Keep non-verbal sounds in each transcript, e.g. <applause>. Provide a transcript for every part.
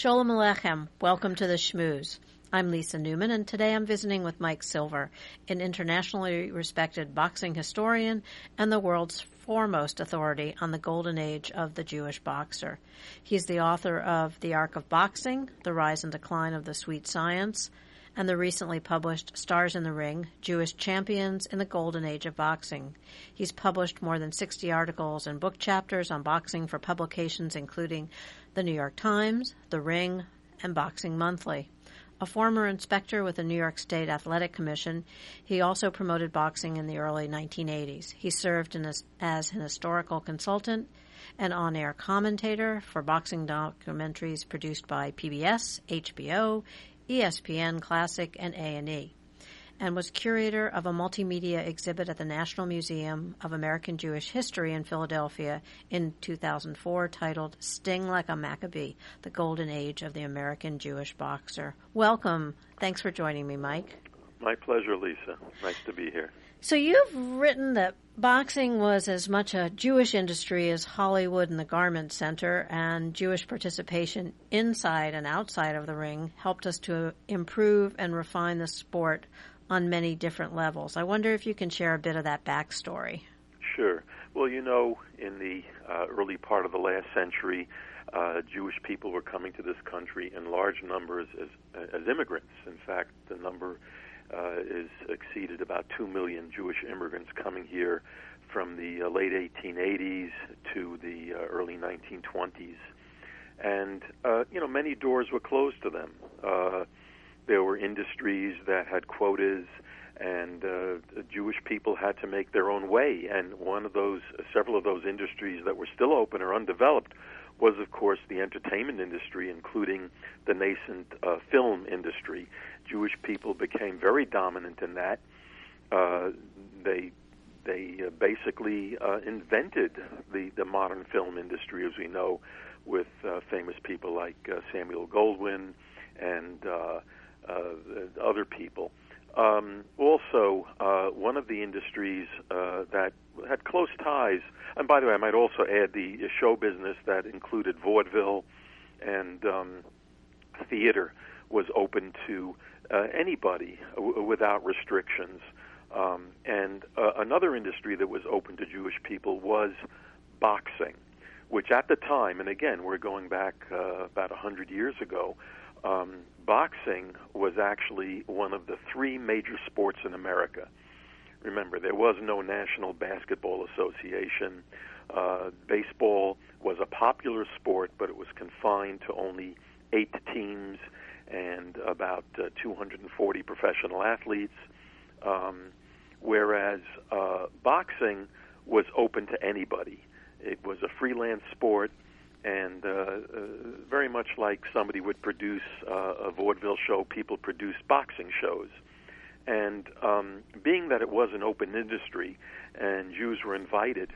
Sholem Aleichem, welcome to the Schmooze. I'm Lisa Newman, and today I'm visiting with Mike Silver, an internationally respected boxing historian and the world's foremost authority on the golden age of the Jewish boxer. He's the author of The Arc of Boxing, The Rise and Decline of the Sweet Science, and the recently published Stars in the Ring Jewish Champions in the Golden Age of Boxing. He's published more than 60 articles and book chapters on boxing for publications including The New York Times, The Ring, and Boxing Monthly. A former inspector with the New York State Athletic Commission, he also promoted boxing in the early 1980s. He served a, as an historical consultant and on-air commentator for boxing documentaries produced by PBS, HBO, ESPN Classic, and A&E, and was curator of a multimedia exhibit at the National Museum of American Jewish History in Philadelphia in 2004 titled Sting Like a Maccabee, The Golden Age of the American Jewish Boxer. Welcome. Thanks for joining me, Mike. My pleasure, Lisa. Nice to be here. So you've written that boxing was as much a Jewish industry as Hollywood and the Garment Center, and Jewish participation inside and outside of the ring helped us to improve and refine the sport on many different levels. I wonder if you can share a bit of that backstory. Sure. Well, you know, in the uh, early part of the last century, uh, Jewish people were coming to this country in large numbers as, as immigrants. In fact, the number uh, is exceeded about 2 million Jewish immigrants coming here from the uh, late 1880s to the uh, early 1920s. And, uh, you know, many doors were closed to them. There were industries that had quotas, and uh, Jewish people had to make their own way. And one of those, several of those industries that were still open or undeveloped was, of course, the entertainment industry, including the nascent uh, film industry. Jewish people became very dominant in that. Uh, they they uh, basically uh, invented the the modern film industry as we know, with uh, famous people like uh, Samuel Goldwyn and uh, other people. Um, also, uh, one of the industries uh, that had close ties, and by the way, I might also add the show business that included vaudeville and um, theater was open to uh, anybody w- without restrictions. Um, and uh, another industry that was open to Jewish people was boxing, which at the time, and again, we're going back uh, about a hundred years ago, um, boxing was actually one of the three major sports in America. Remember, there was no National Basketball Association. Uh, baseball was a popular sport, but it was confined to only eight teams and about uh, 240 professional athletes, um, whereas uh, boxing was open to anybody. It was a freelance sport, and uh, uh, very much like somebody would produce uh, a vaudeville show, people produced boxing shows. And um, being that it was an open industry and Jews were invited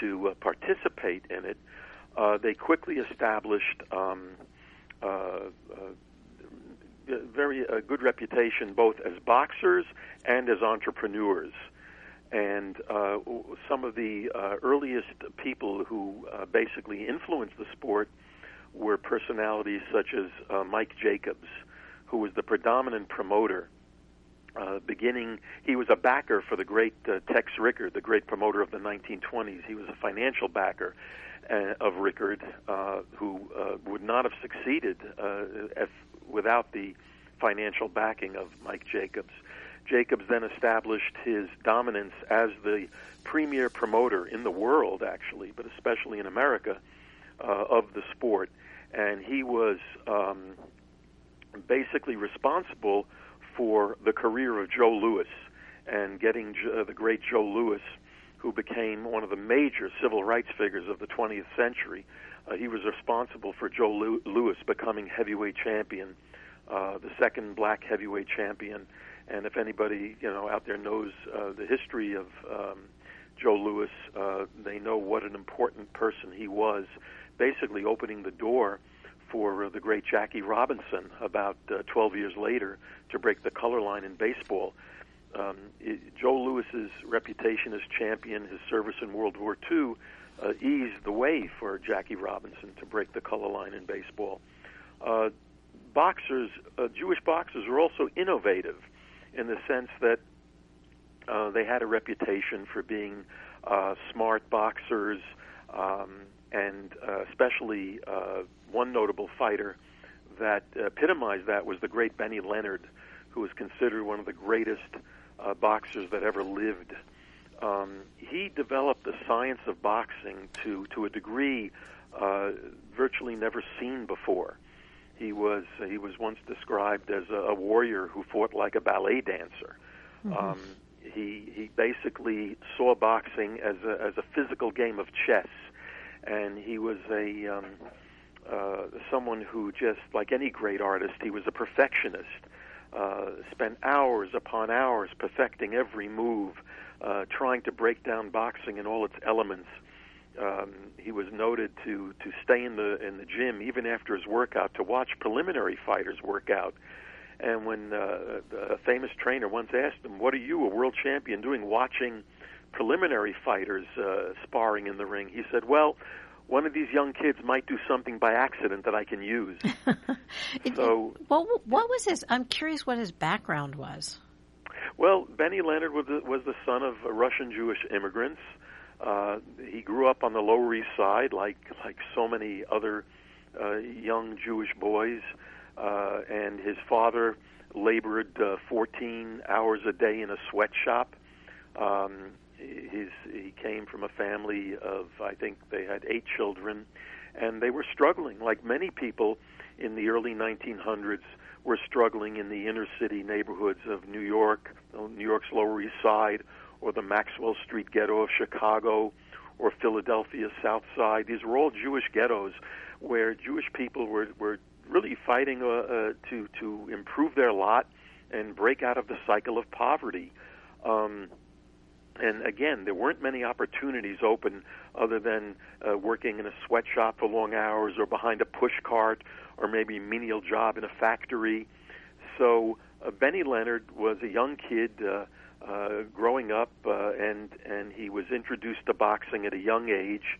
to uh, participate in it, uh, they quickly established um, uh, uh, very uh, good reputation both as boxers and as entrepreneurs. And uh, some of the uh, earliest people who uh, basically influenced the sport were personalities such as uh, Mike Jacobs, who was the predominant promoter. Uh, beginning, he was a backer for the great uh, Tex Rickard, the great promoter of the 1920s. He was a financial backer uh, of Rickard, uh, who uh, would not have succeeded uh, if, without the financial backing of Mike Jacobs. Jacobs then established his dominance as the premier promoter in the world, actually, but especially in America, uh, of the sport. And he was um, basically responsible for the career of Joe Louis and getting uh, the great Joe Louis, who became one of the major civil rights figures of the 20th century. Uh, he was responsible for Joe Louis becoming heavyweight champion, uh, the second black heavyweight champion. And if anybody you know out there knows uh, the history of um, Joe Louis, uh, they know what an important person he was, basically opening the door for uh, the great Jackie Robinson about uh, 12 years later to break the color line in baseball. Um, it, Joe Louis's reputation as champion, his service in World War II, uh, eased the way for Jackie Robinson to break the color line in baseball. uh, boxers, uh, Jewish boxers, were also innovative in the sense that uh, they had a reputation for being uh, smart boxers, um, and uh, especially uh, one notable fighter that epitomized that was the great Benny Leonard, who was considered one of the greatest uh, boxers that ever lived. Um, he developed the science of boxing to to a degree uh, virtually never seen before. He was he was once described as a, a warrior who fought like a ballet dancer. Mm-hmm. Um, he he basically saw boxing as a as a physical game of chess, and he was a um, uh, someone who just like any great artist, he was a perfectionist. Uh, spent hours upon hours perfecting every move, uh, trying to break down boxing in all its elements. Um, he was noted to to stay in the in the gym even after his workout to watch preliminary fighters work out and when uh, a famous trainer once asked him, "What are you, a world champion, doing watching preliminary fighters uh, sparring in the ring?" He said, "Well." One of these young kids might do something by accident that I can use. <laughs> so, well, what was his? I'm curious what his background was. Well, Benny Leonard was the, was the son of Russian Jewish immigrants. Uh, he grew up on the Lower East Side, like like so many other uh, young Jewish boys uh, and his father labored uh, 14 hours a day in a sweatshop. Um, his, he came from a family of, I think they had eight children, and they were struggling, like many people in the early 1900s were struggling in the inner city neighborhoods of New York, New York's Lower East Side, or the Maxwell Street ghetto of Chicago, or Philadelphia South Side. These were all Jewish ghettos where Jewish people were, were really fighting uh, uh, to to improve their lot and break out of the cycle of poverty. Um, and again, there weren't many opportunities open other than uh, working in a sweatshop for long hours or behind a push cart or maybe a menial job in a factory. So uh, Benny Leonard was a young kid uh, uh, growing up, uh, and and he was introduced to boxing at a young age.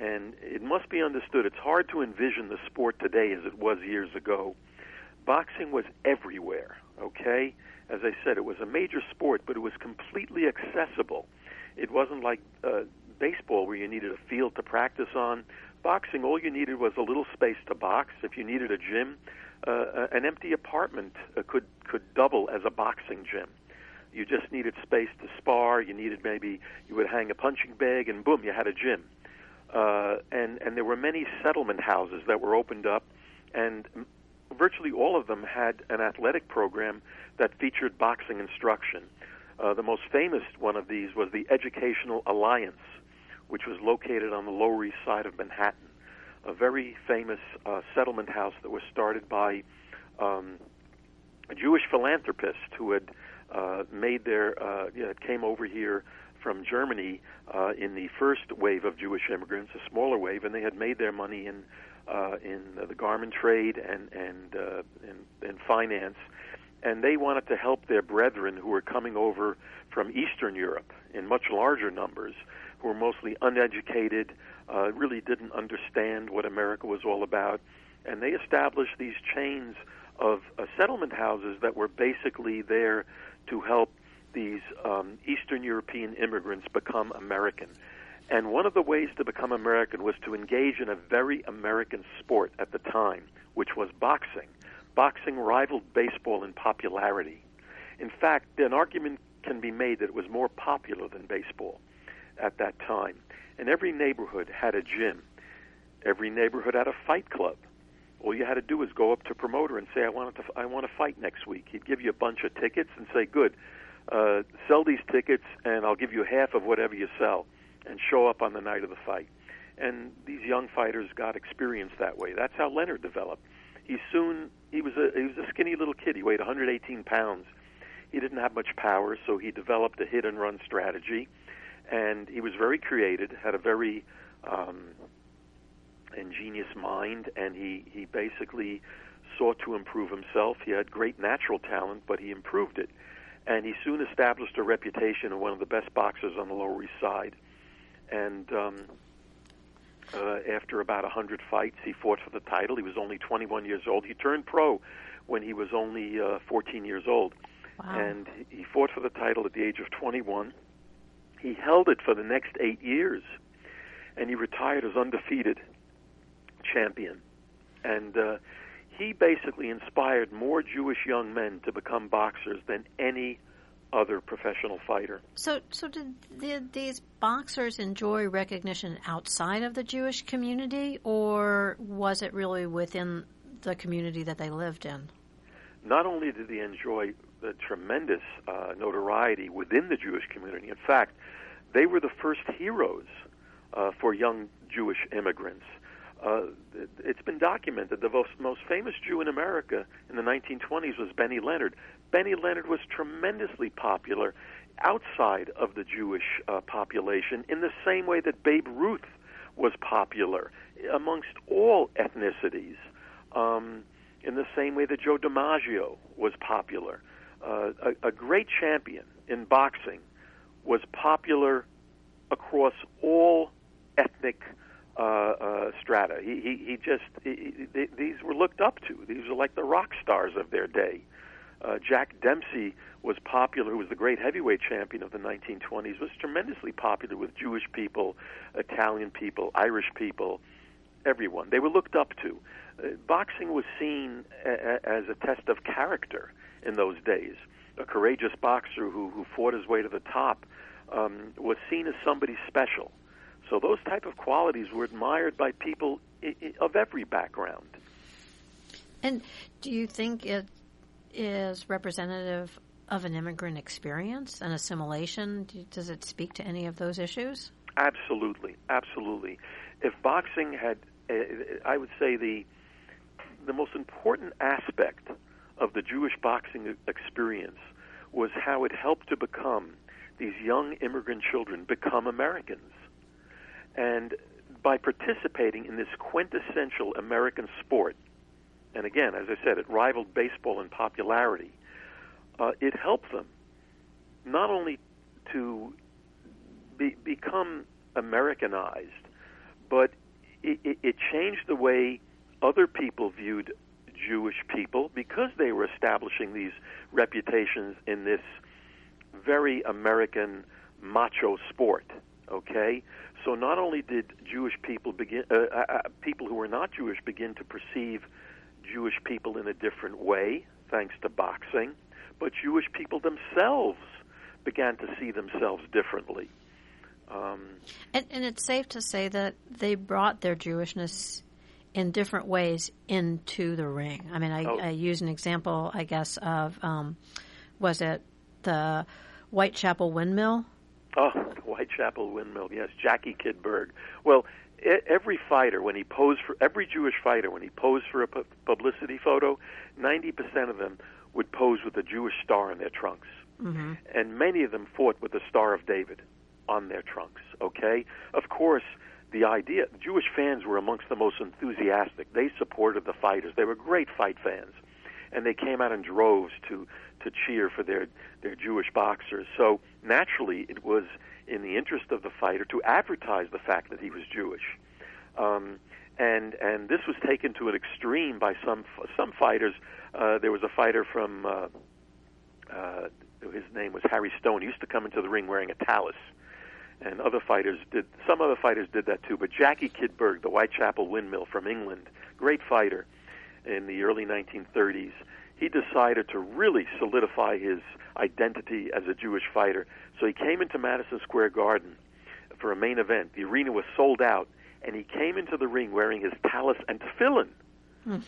And it must be understood, it's hard to envision the sport today as it was years ago. Boxing was everywhere, okay? As I said, it was a major sport, but it was completely accessible. It wasn't like uh, baseball where you needed a field to practice on. Boxing, all you needed was a little space to box. If you needed a gym, uh, an empty apartment uh, could could double as a boxing gym. You just needed space to spar. You needed maybe you would hang a punching bag, and boom, you had a gym uh, and and there were many settlement houses that were opened up, and virtually all of them had an athletic program that featured boxing instruction. Uh, the most famous one of these was the Educational Alliance, which was located on the Lower East Side of Manhattan, a very famous uh, settlement house that was started by um, a Jewish philanthropist who had uh, made their uh, you know, came over here from Germany uh, in the first wave of Jewish immigrants, a smaller wave, and they had made their money in uh, in the garment trade and and, uh, and and finance, and they wanted to help their brethren who were coming over from Eastern Europe in much larger numbers, who were mostly uneducated, uh, really didn't understand what America was all about, and they established these chains of uh, settlement houses that were basically there to help these um, Eastern European immigrants become American. And one of the ways to become American was to engage in a very American sport at the time, which was boxing. Boxing rivaled baseball in popularity. In fact, an argument can be made that it was more popular than baseball at that time. And every neighborhood had a gym. Every neighborhood had a fight club. All you had to do was go up to promoter and say, "I want to, I want to fight next week." He'd give you a bunch of tickets and say, "Good, uh, sell these tickets and I'll give you half of whatever you sell and show up on the night of the fight. And these young fighters got experience that way. That's how Leonard developed. He soon he was a he was a skinny little kid. He weighed 118 pounds. He didn't have much power, so he developed a hit and run strategy. And he was very creative, had a very um, ingenious mind, and he he basically sought to improve himself. He had great natural talent, but he improved it and he soon established a reputation of one of the best boxers on the Lower East Side. And um, Uh, after about a 100 fights, he fought for the title. He was only 21 years old. He turned pro when he was only uh, 14 years old. Wow. And he fought for the title at the age of 21. He held it for the next eight years, and he retired as undefeated champion. And uh, he basically inspired more Jewish young men to become boxers than any other professional fighter. So, so did, did these boxers enjoy recognition outside of the Jewish community, or was it really within the community that they lived in? Not only did they enjoy the tremendous uh, notoriety within the Jewish community, in fact, they were the first heroes uh, for young Jewish immigrants. Uh, it's been documented the most, famous Jew in America in the 1920s was Benny Leonard. Benny Leonard was tremendously popular outside of the Jewish uh, population in the same way that Babe Ruth was popular amongst all ethnicities, um, in the same way that Joe DiMaggio was popular. Uh, a, a great champion in boxing was popular across all ethnic uh, uh, strata. He, he, he just he, he, these were looked up to. These were like the rock stars of their day. Uh, Jack Dempsey was popular, who was the great heavyweight champion of the 1920s, was tremendously popular with Jewish people, Italian people, Irish people, everyone. They were looked up to. Uh, boxing was seen a, a, as a test of character in those days. A courageous boxer who, who fought his way to the top um, was seen as somebody special. So those type of qualities were admired by people of every background. And do you think it is representative of an immigrant experience and assimilation? Does it speak to any of those issues? Absolutely, absolutely. If boxing had, uh, I would say the the most important aspect of the Jewish boxing experience was how it helped to become these young immigrant children become Americans. And by participating in this quintessential American sport, and again, as I said, it rivaled baseball in popularity, uh, it helped them not only to be, become Americanized, but it, it, it changed the way other people viewed Jewish people because they were establishing these reputations in this very American macho sport. Okay, so not only did Jewish people begin, uh, uh, uh, people who were not Jewish begin to perceive Jewish people in a different way, thanks to boxing, but Jewish people themselves began to see themselves differently. Um, and, and it's safe to say that they brought their Jewishness in different ways into the ring. I mean, I, Oh. I use an example, I guess, of um, was it the Whitechapel Windmill? Oh, the Whitechapel Windmill. Yes, Jackie Kid Berg. Well, every fighter when he posed for every Jewish fighter when he posed for a publicity photo, ninety percent of them would pose with a Jewish star in their trunks, Mm-hmm. and many of them fought with the Star of David on their trunks. Okay, of course. The idea, Jewish fans were amongst the most enthusiastic. They supported the fighters. They were great fight fans, and they came out in droves to to cheer for their their Jewish boxers. So naturally, it was in the interest of the fighter to advertise the fact that he was Jewish. Um, and and this was taken to an extreme by some some fighters. Uh, there was a fighter from uh, uh, his name was Harry Stone. He used to come into the ring wearing a tallis, and other fighters did. Some other fighters did that too. But Jackie Kid Berg, the Whitechapel Windmill from England, great fighter in the early 1930s. He decided to really solidify his identity as a Jewish fighter. So he came into Madison Square Garden for a main event. The arena was sold out, and he came into the ring wearing his tallis and tefillin. Hmm.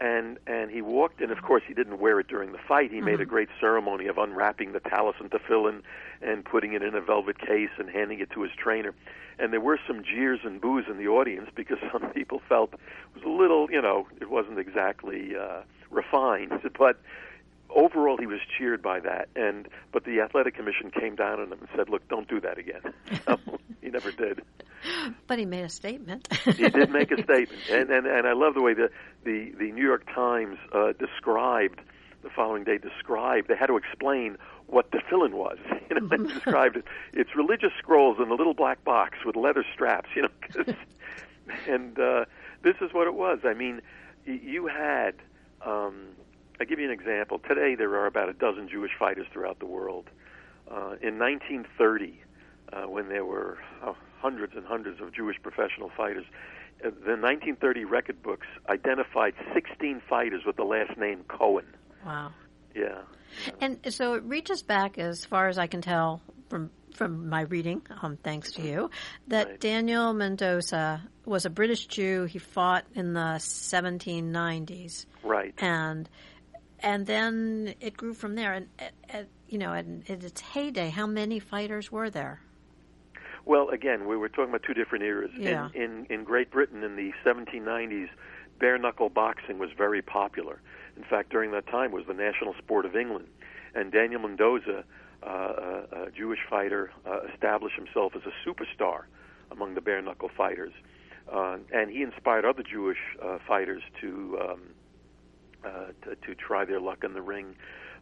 And and he walked, and of course he didn't wear it during the fight. He made a great ceremony of unwrapping the tallis and tefillin and putting it in a velvet case and handing it to his trainer. And there were some jeers and boos in the audience because <laughs> some people felt it was a little, you know, it wasn't exactly uh, refined, <laughs> but overall he was cheered by that and but the athletic commission came down on him and said look don't do that again <laughs> he never did <laughs> But he made a statement. he did make a <laughs> statement and and, and i love the way the the, the new york times uh, described the following day described they had to explain what tefillin was <laughs> you know they described it it's religious scrolls in a little black box with leather straps you know 'cause and uh, this is what it was. I mean, you had. Um, I'll give you an example. Today, there are about a dozen Jewish fighters throughout the world. Uh, in 1930, uh, when there were oh, hundreds and hundreds of Jewish professional fighters, uh, the 1930 record books identified 16 fighters with the last name Cohen. Wow. Yeah. And so it reaches back, as far as I can tell from from my reading, um, thanks to you, that Right. Daniel Mendoza was a British Jew. He fought in the 1790s, Right. and and then it grew from there. And at, at, you know, at, at its heyday, how many fighters were there? Well, again, we were talking about two different eras. Yeah. In, in in Great Britain in the 1790s, bare knuckle boxing was very popular. In fact, during that time was the national sport of England. And Daniel Mendoza, uh, a, a Jewish fighter, uh, established himself as a superstar among the bare knuckle fighters. Uh, and he inspired other Jewish uh, fighters to, um, uh, to to try their luck in the ring.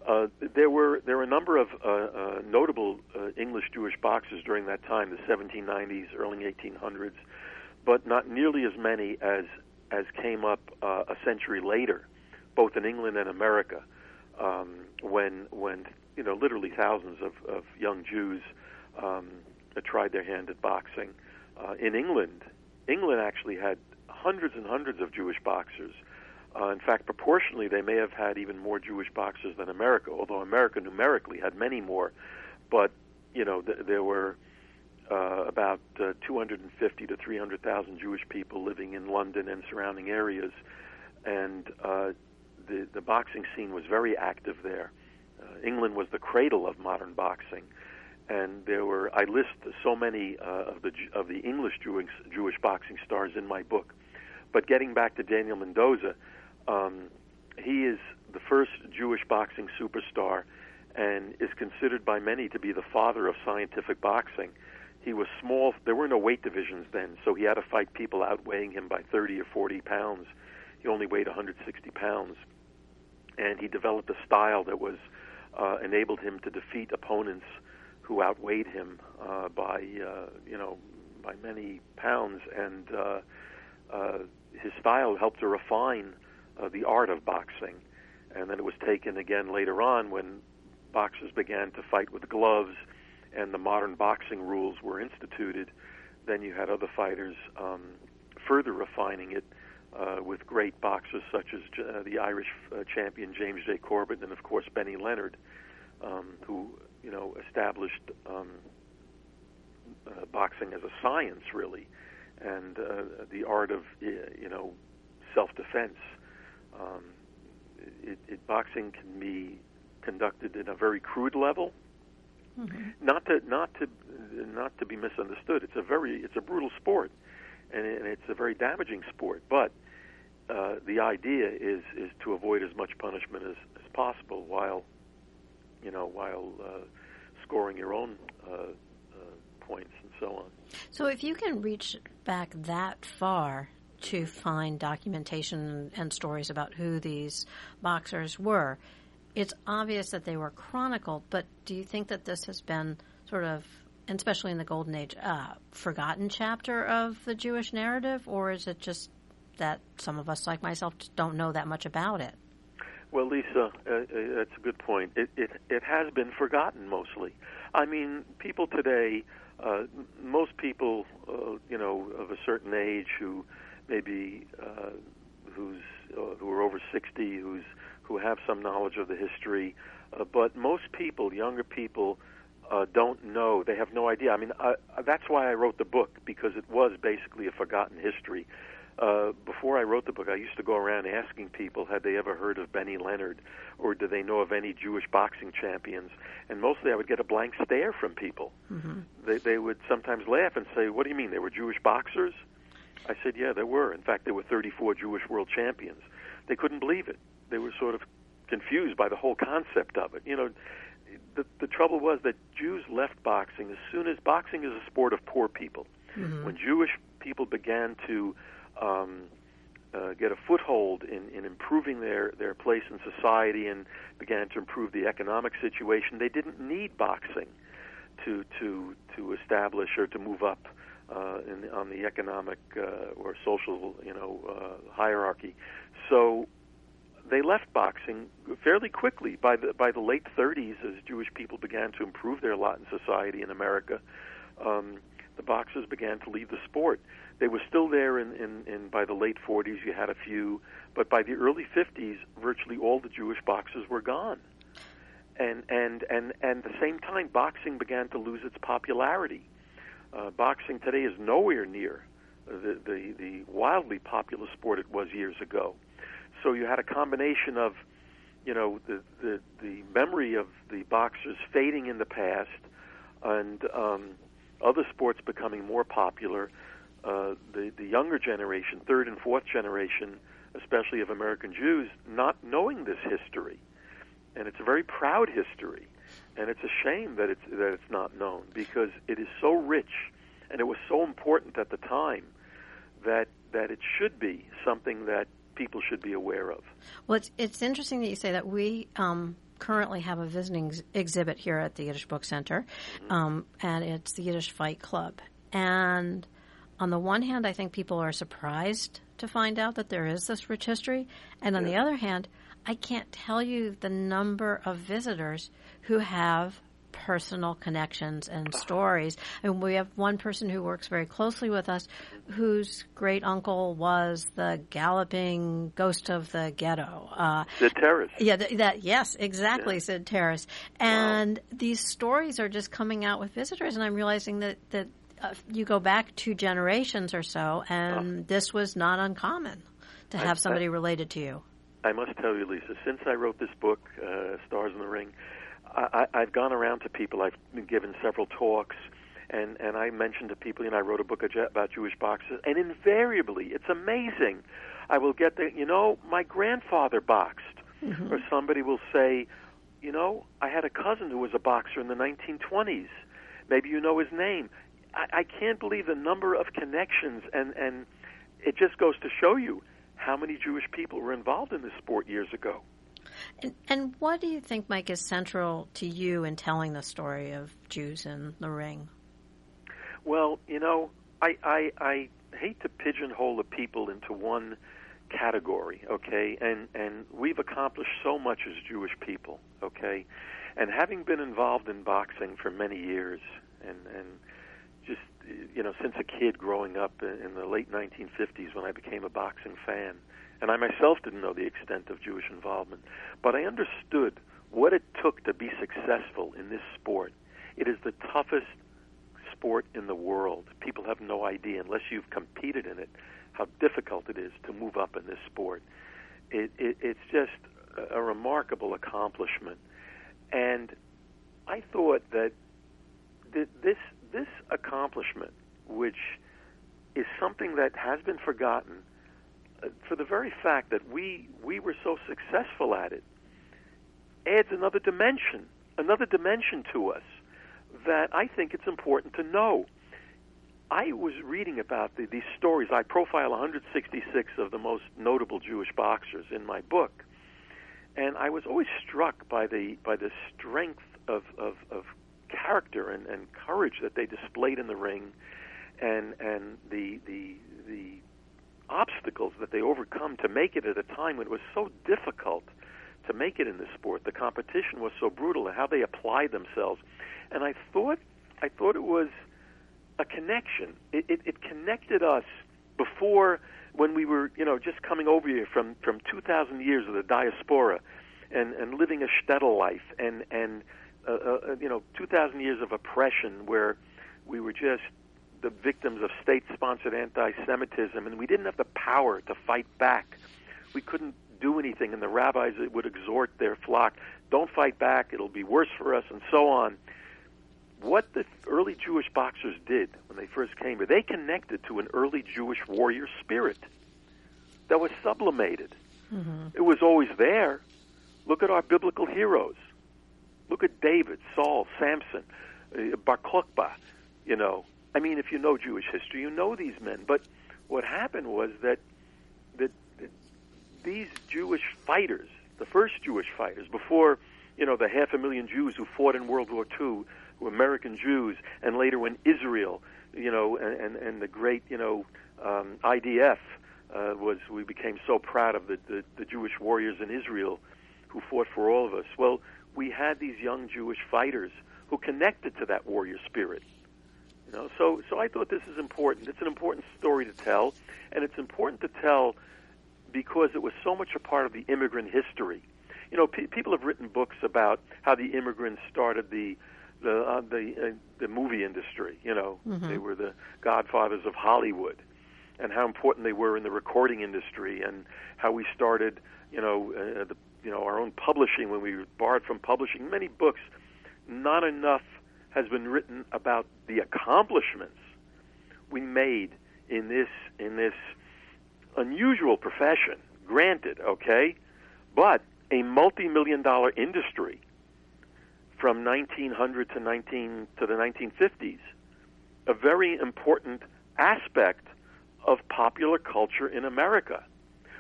Uh, there were there were a number of uh, uh, notable uh, English Jewish boxers during that time, the 1790s, early 1800s, but not nearly as many as as came up uh, a century later, both in England and America, um, when when you know literally thousands of, of young Jews um, tried their hand at boxing. In England, England actually had hundreds and hundreds of Jewish boxers. Uh, in fact, proportionally, they may have had even more Jewish boxers than America, although America numerically had many more. But, you know, th- there were uh, about uh, 250 to 300,000 Jewish people living in London and surrounding areas. And uh, the, the boxing scene was very active there. Uh, England was the cradle of modern boxing. And there were, I list so many uh, of the of the English Jewish Jewish boxing stars in my book. But getting back to Daniel Mendoza, um, he is the first Jewish boxing superstar and is considered by many to be the father of scientific boxing. He was small, there were no weight divisions then, so he had to fight people outweighing him by 30 or 40 pounds. He only weighed 160 pounds. And he developed a style that was uh, enabled him to defeat opponents who outweighed him uh, by, uh, you know, by many pounds. And uh, uh, his style helped to refine uh, the art of boxing. And then it was taken again later on when boxers began to fight with gloves and the modern boxing rules were instituted. Then you had other fighters um, further refining it uh, with great boxers such as uh, the Irish uh, champion James J. Corbett and, of course, Benny Leonard, um, who you know established um, uh, boxing as a science, really, and uh, the art of uh, you know self-defense. Um, it, it, boxing can be conducted in a very crude level, Mm-hmm. not to not to not to be misunderstood. It's a very it's a brutal sport, and, it, and it's a very damaging sport. But uh, the idea is is to avoid as much punishment as, as possible while you know while uh, scoring your own uh, uh, points and so on. So if you can reach back that far to find documentation and stories about who these boxers were, it's obvious that they were chronicled, but do you think that this has been sort of, especially in the Golden Age, uh, forgotten chapter of the Jewish narrative, or is it just that some of us, like myself, don't know that much about it? Well, Lisa, uh, uh, that's a good point. It, it it has been forgotten mostly. I mean, people today, uh, most people, uh, you know, of a certain age who maybe uh, who's uh, who are over sixty, who's who have some knowledge of the history, uh, but most people, younger people, uh, don't know. They have no idea. I mean, uh, that's why I wrote the book because it was basically a forgotten history. Uh, before I wrote the book, I used to go around asking people had they ever heard of Benny Leonard or do they know of any Jewish boxing champions. And mostly I would get a blank stare from people. Mm-hmm. They, they would sometimes laugh and say, What do you mean? They were Jewish boxers? I said, Yeah, there were. In fact, there were 34 Jewish world champions. They couldn't believe it. They were sort of confused by the whole concept of it. You know, the, the trouble was that Jews left boxing as soon as boxing is a sport of poor people. Mm-hmm. When Jewish people began to um, uh, get a foothold in, in improving their, their place in society and began to improve the economic situation, they didn't need boxing to to to establish or to move up uh, in, on the economic uh, or social, you know, uh, hierarchy. So they left boxing fairly quickly. By the by the late 30s, as Jewish people began to improve their lot in society in America, um, the boxers began to leave the sport. They were still there in, in, in by the late 40s. You had a few, but by the early 50s, virtually all the Jewish boxers were gone. And and and and at the same time, boxing began to lose its popularity. Uh, boxing today is nowhere near the, the the wildly popular sport it was years ago. So you had a combination of, you know, the the, the memory of the boxers fading in the past, and um, other sports becoming more popular. Uh, the the younger generation, third and fourth generation, especially of American Jews, not knowing this history, and it's a very proud history, and it's a shame that it's that it's not known because it is so rich, and it was so important at the time that that it should be something that people should be aware of. Well, it's, it's interesting that you say that we um, currently have a visiting ex- exhibit here at the Yiddish Book Center, mm-hmm. um, and it's the Yiddish Fight Club. And on the one hand, I think people are surprised to find out that there is this rich history, and on yeah. the other hand, I can't tell you the number of visitors who have personal connections and stories. And we have one person who works very closely with us whose great uncle was the galloping ghost of the ghetto. Uh, Sid Terris. Yeah, th- that, yes, exactly, yeah. Sid Terris. And wow. these stories are just coming out with visitors, and I'm realizing that, that uh, you go back two generations or so, and oh. this was not uncommon to have I, somebody I, related to you. I must tell you, Lisa, since I wrote this book, uh, Stars in the Ring, I, I've gone around to people. I've been given several talks, and and I mentioned to people. You know, I wrote a book about Jewish boxers, and invariably, it's amazing. I will get the, you know, my grandfather boxed, mm-hmm. or somebody will say, you know, I had a cousin who was a boxer in the 1920s. Maybe you know his name. I, I can't believe the number of connections, and and it just goes to show you how many Jewish people were involved in this sport years ago. And, and what do you think, Mike, is central to you in telling the story of Jews in the ring? Well, you know, I, I, I hate to pigeonhole the people into one category, okay? And and we've accomplished so much as Jewish people, okay? And having been involved in boxing for many years, and and just you know since a kid growing up in the late 1950s when I became a boxing fan, and I myself didn't know the extent of Jewish involvement, but I understood what it took to be successful in this sport. It is the toughest sport in the world. People have no idea, unless you've competed in it, how difficult it is to move up in this sport. It, it, it's just a remarkable accomplishment. And I thought that this, this accomplishment, which is something that has been forgotten, uh, for the very fact that we we were so successful at it adds another dimension, another dimension to us that I think it's important to know. I was reading about the, these stories. I profile 166 of the most notable Jewish boxers in my book, and I was always struck by the by the strength of of, of character and, and courage that they displayed in the ring, and and the the the obstacles that they overcome to make it at a time when it was so difficult to make it in this sport. The competition was so brutal, and how they applied themselves. And I thought, I thought it was a connection. It, it, it connected us before when we were, you know, just coming over here from from 2,000 years of the diaspora, and and living a shtetl life, and and uh, uh, you know, 2,000 years of oppression where we were just the victims of state-sponsored anti-Semitism, and we didn't have the power to fight back. We couldn't do anything, and the rabbis would exhort their flock, "Don't fight back; it'll be worse for us," and so on. What the early Jewish boxers did when they first came here, they connected to an early Jewish warrior spirit that was sublimated. Mm-hmm. It was always there. Look at our biblical heroes. Look at David, Saul, Samson, uh, Bar Kokhba, you know, I mean, if you know Jewish history, you know these men. But what happened was that that, that these Jewish fighters, the first Jewish fighters, before you know the half a million Jews who fought in World War II, who American Jews, and later when Israel you know, and and, and the great, you know, um, IDF uh, was we became so proud of the, the the Jewish warriors in Israel who fought for all of us. Well, we had these young Jewish fighters who connected to that warrior spirit. You know, so so I thought this is important. It's an important story to tell, and it's important to tell because it was so much a part of the immigrant history. You know, pe- people have written books about how the immigrants started the the uh, the uh, the movie industry. You know, Mhm. they were the godfathers of Hollywood, and how important they were in the recording industry, and how we started. You know, uh, the you know our own publishing when we were barred from publishing many books. Not enough has been written about the accomplishments we made in this in this unusual profession. Granted, okay, but a multi-million dollar industry from 1900 to 19 to the 1950s, a very important aspect of popular culture in America,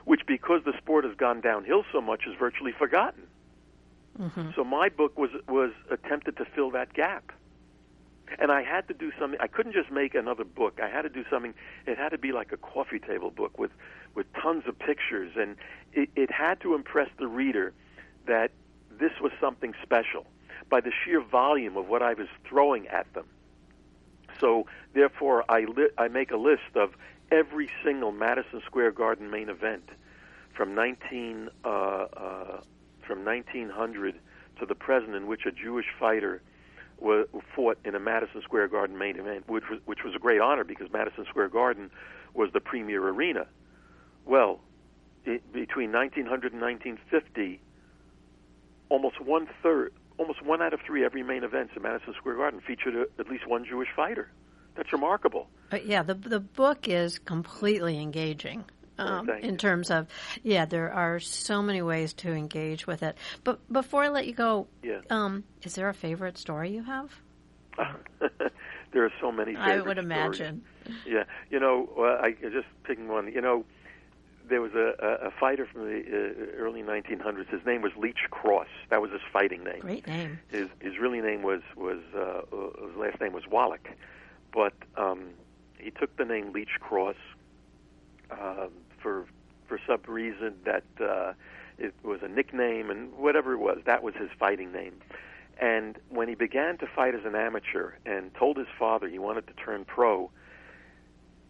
which because the sport has gone downhill so much is virtually forgotten. Mhm. So my book was was attempted to fill that gap. And I had to do something. I couldn't just make another book. I had to do something. It had to be like a coffee table book with with tons of pictures, and it, it had to impress the reader that this was something special by the sheer volume of what I was throwing at them. So therefore, I li- I make a list of every single Madison Square Garden main event from 19 uh, uh, from 1900 to the present, in which a Jewish fighter wa fought in a Madison Square Garden main event, which was, which was a great honor because Madison Square Garden was the premier arena. Well, it, between 1900 and 1950, almost one third, almost one out of three every main events in Madison Square Garden featured a, at least one Jewish fighter. That's remarkable. Uh, yeah, the the book is completely engaging. Um, thank in terms of, yeah, there are so many ways to engage with it. But before I let you go, Yeah. um, is there a favorite story you have? <laughs> there are so many. I would stories. imagine. Yeah, you know, uh, I just picking one. You know, there was a, a, a fighter from the uh, early 1900s. His name was Leach Cross. That was his fighting name. Great name. His his really name was was uh, uh, his last name was Wallach, but um, he took the name Leach Cross um, for for some reason that uh, it was a nickname and whatever it was. That was his fighting name. And when he began to fight as an amateur and told his father he wanted to turn pro,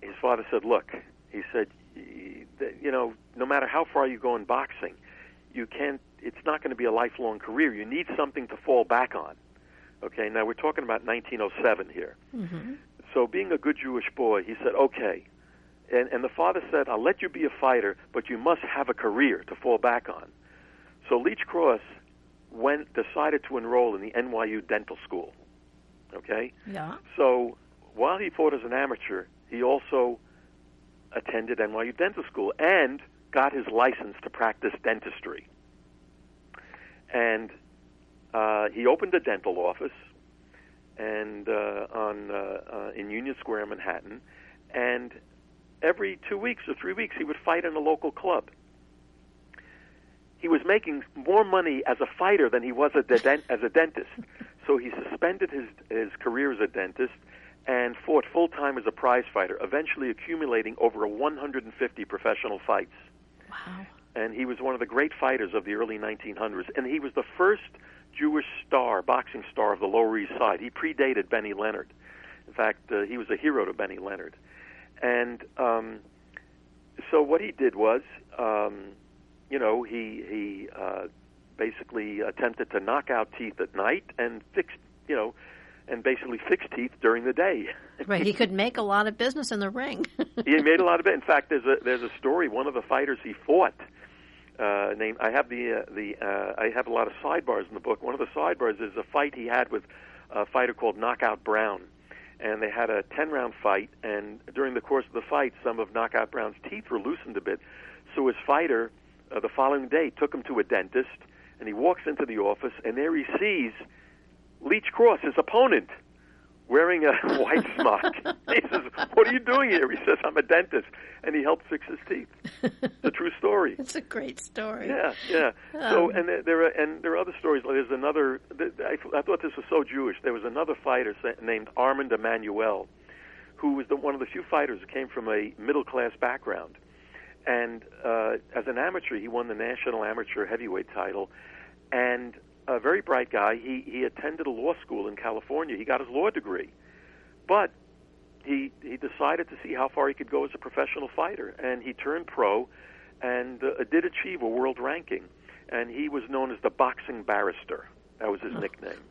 his father said, "Look," he said, "you know, no matter how far you go in boxing, you can't. It's not going to be a lifelong career. You need something to fall back on." Okay, now we're talking about 1907 here. hmm So, being a good Jewish boy, he said, "Okay." And and the father said, "I'll let you be a fighter, but you must have a career to fall back on." So Leach Cross went decided to enroll in the NYU Dental School. Okay? Yeah. So while he fought as an amateur, he also attended NYU Dental School and got his license to practice dentistry. And uh, he opened a dental office and uh, on uh, uh, in Union Square, in Manhattan, and every two weeks or three weeks he would fight in a local club. He was making more money as a fighter than he was a de- as a dentist. So he suspended his his career as a dentist and fought full time as a prize fighter, eventually accumulating over 150 professional fights. Wow. And he was one of the great fighters of the early 1900s. And he was the first Jewish star, boxing star of the Lower East Side. He predated Benny Leonard. In fact, uh, he was a hero to Benny Leonard. And um, so what he did was, um, you know, he he uh, basically attempted to knock out teeth at night and fix, you know, and basically fix teeth during the day. <laughs> Right. He could make a lot of business in the ring. <laughs> he made a lot of it. In fact, there's a there's a story. One of the fighters he fought, uh, named I have the uh, the uh, I have a lot of sidebars in the book. One of the sidebars is a fight he had with a fighter called Knockout Brown, and they had a ten round fight. And during the course of the fight, some of Knockout Brown's teeth were loosened a bit. So his fighter, uh, the following day, took him to a dentist, and he walks into the office, and there he sees Leach Cross, his opponent, wearing a <laughs> white smock. <laughs> he says, "What are you doing here?" He says, "I'm a dentist," and he helped fix his teeth. <laughs> The true story. it's a great story. Yeah, yeah. So, Um, and there, are and there are other stories. There's another. I, I thought this was so Jewish. There was another fighter named Armand Emanuel, who was the, one of the few fighters who came from a middle class background. And uh, as an amateur, he won the national amateur heavyweight title. And a very bright guy. He he attended a law school in California. He got his law degree, but he he decided to see how far he could go as a professional fighter, and he turned pro, and uh, did achieve a world ranking. And he was known as the boxing barrister. That was his oh. nickname.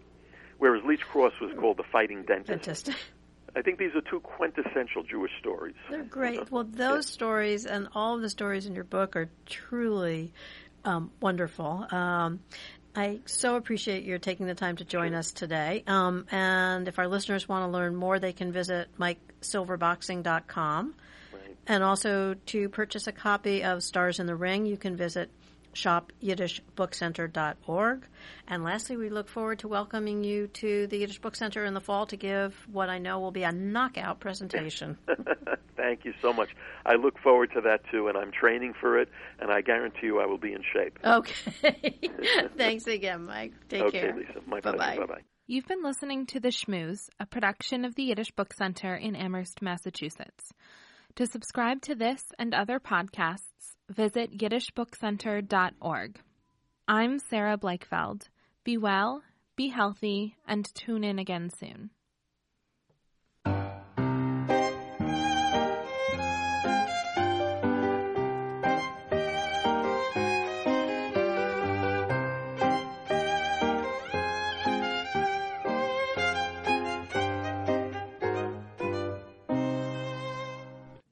Whereas Leach Cross was called the fighting dentist. dentist. I think these are two quintessential Jewish stories. They're great. <laughs> Well, those yeah. stories and all of the stories in your book are truly um, wonderful. Um, I so appreciate your taking the time to join us today. Um, and if our listeners want to learn more, they can visit MikeSilverBoxing.com. Right. And also to purchase a copy of Stars in the Ring, you can visit shopyiddishbookcenter.org. And lastly, we look forward to welcoming you to the Yiddish Book Center in the fall to give what I know will be a knockout presentation. <laughs> Thank you so much. I look forward to that too, and I'm training for it, and I guarantee you I will be in shape. Okay. <laughs> Thanks again, Mike. Take okay, care. Okay, Lisa. My Bye-bye. Bye-bye. You've been listening to The Schmooze, a production of the Yiddish Book Center in Amherst, Massachusetts. To subscribe to this and other podcasts, visit yiddishbookcenter.org. I'm Sarah Blakefeld. Be well, be healthy, and tune in again soon.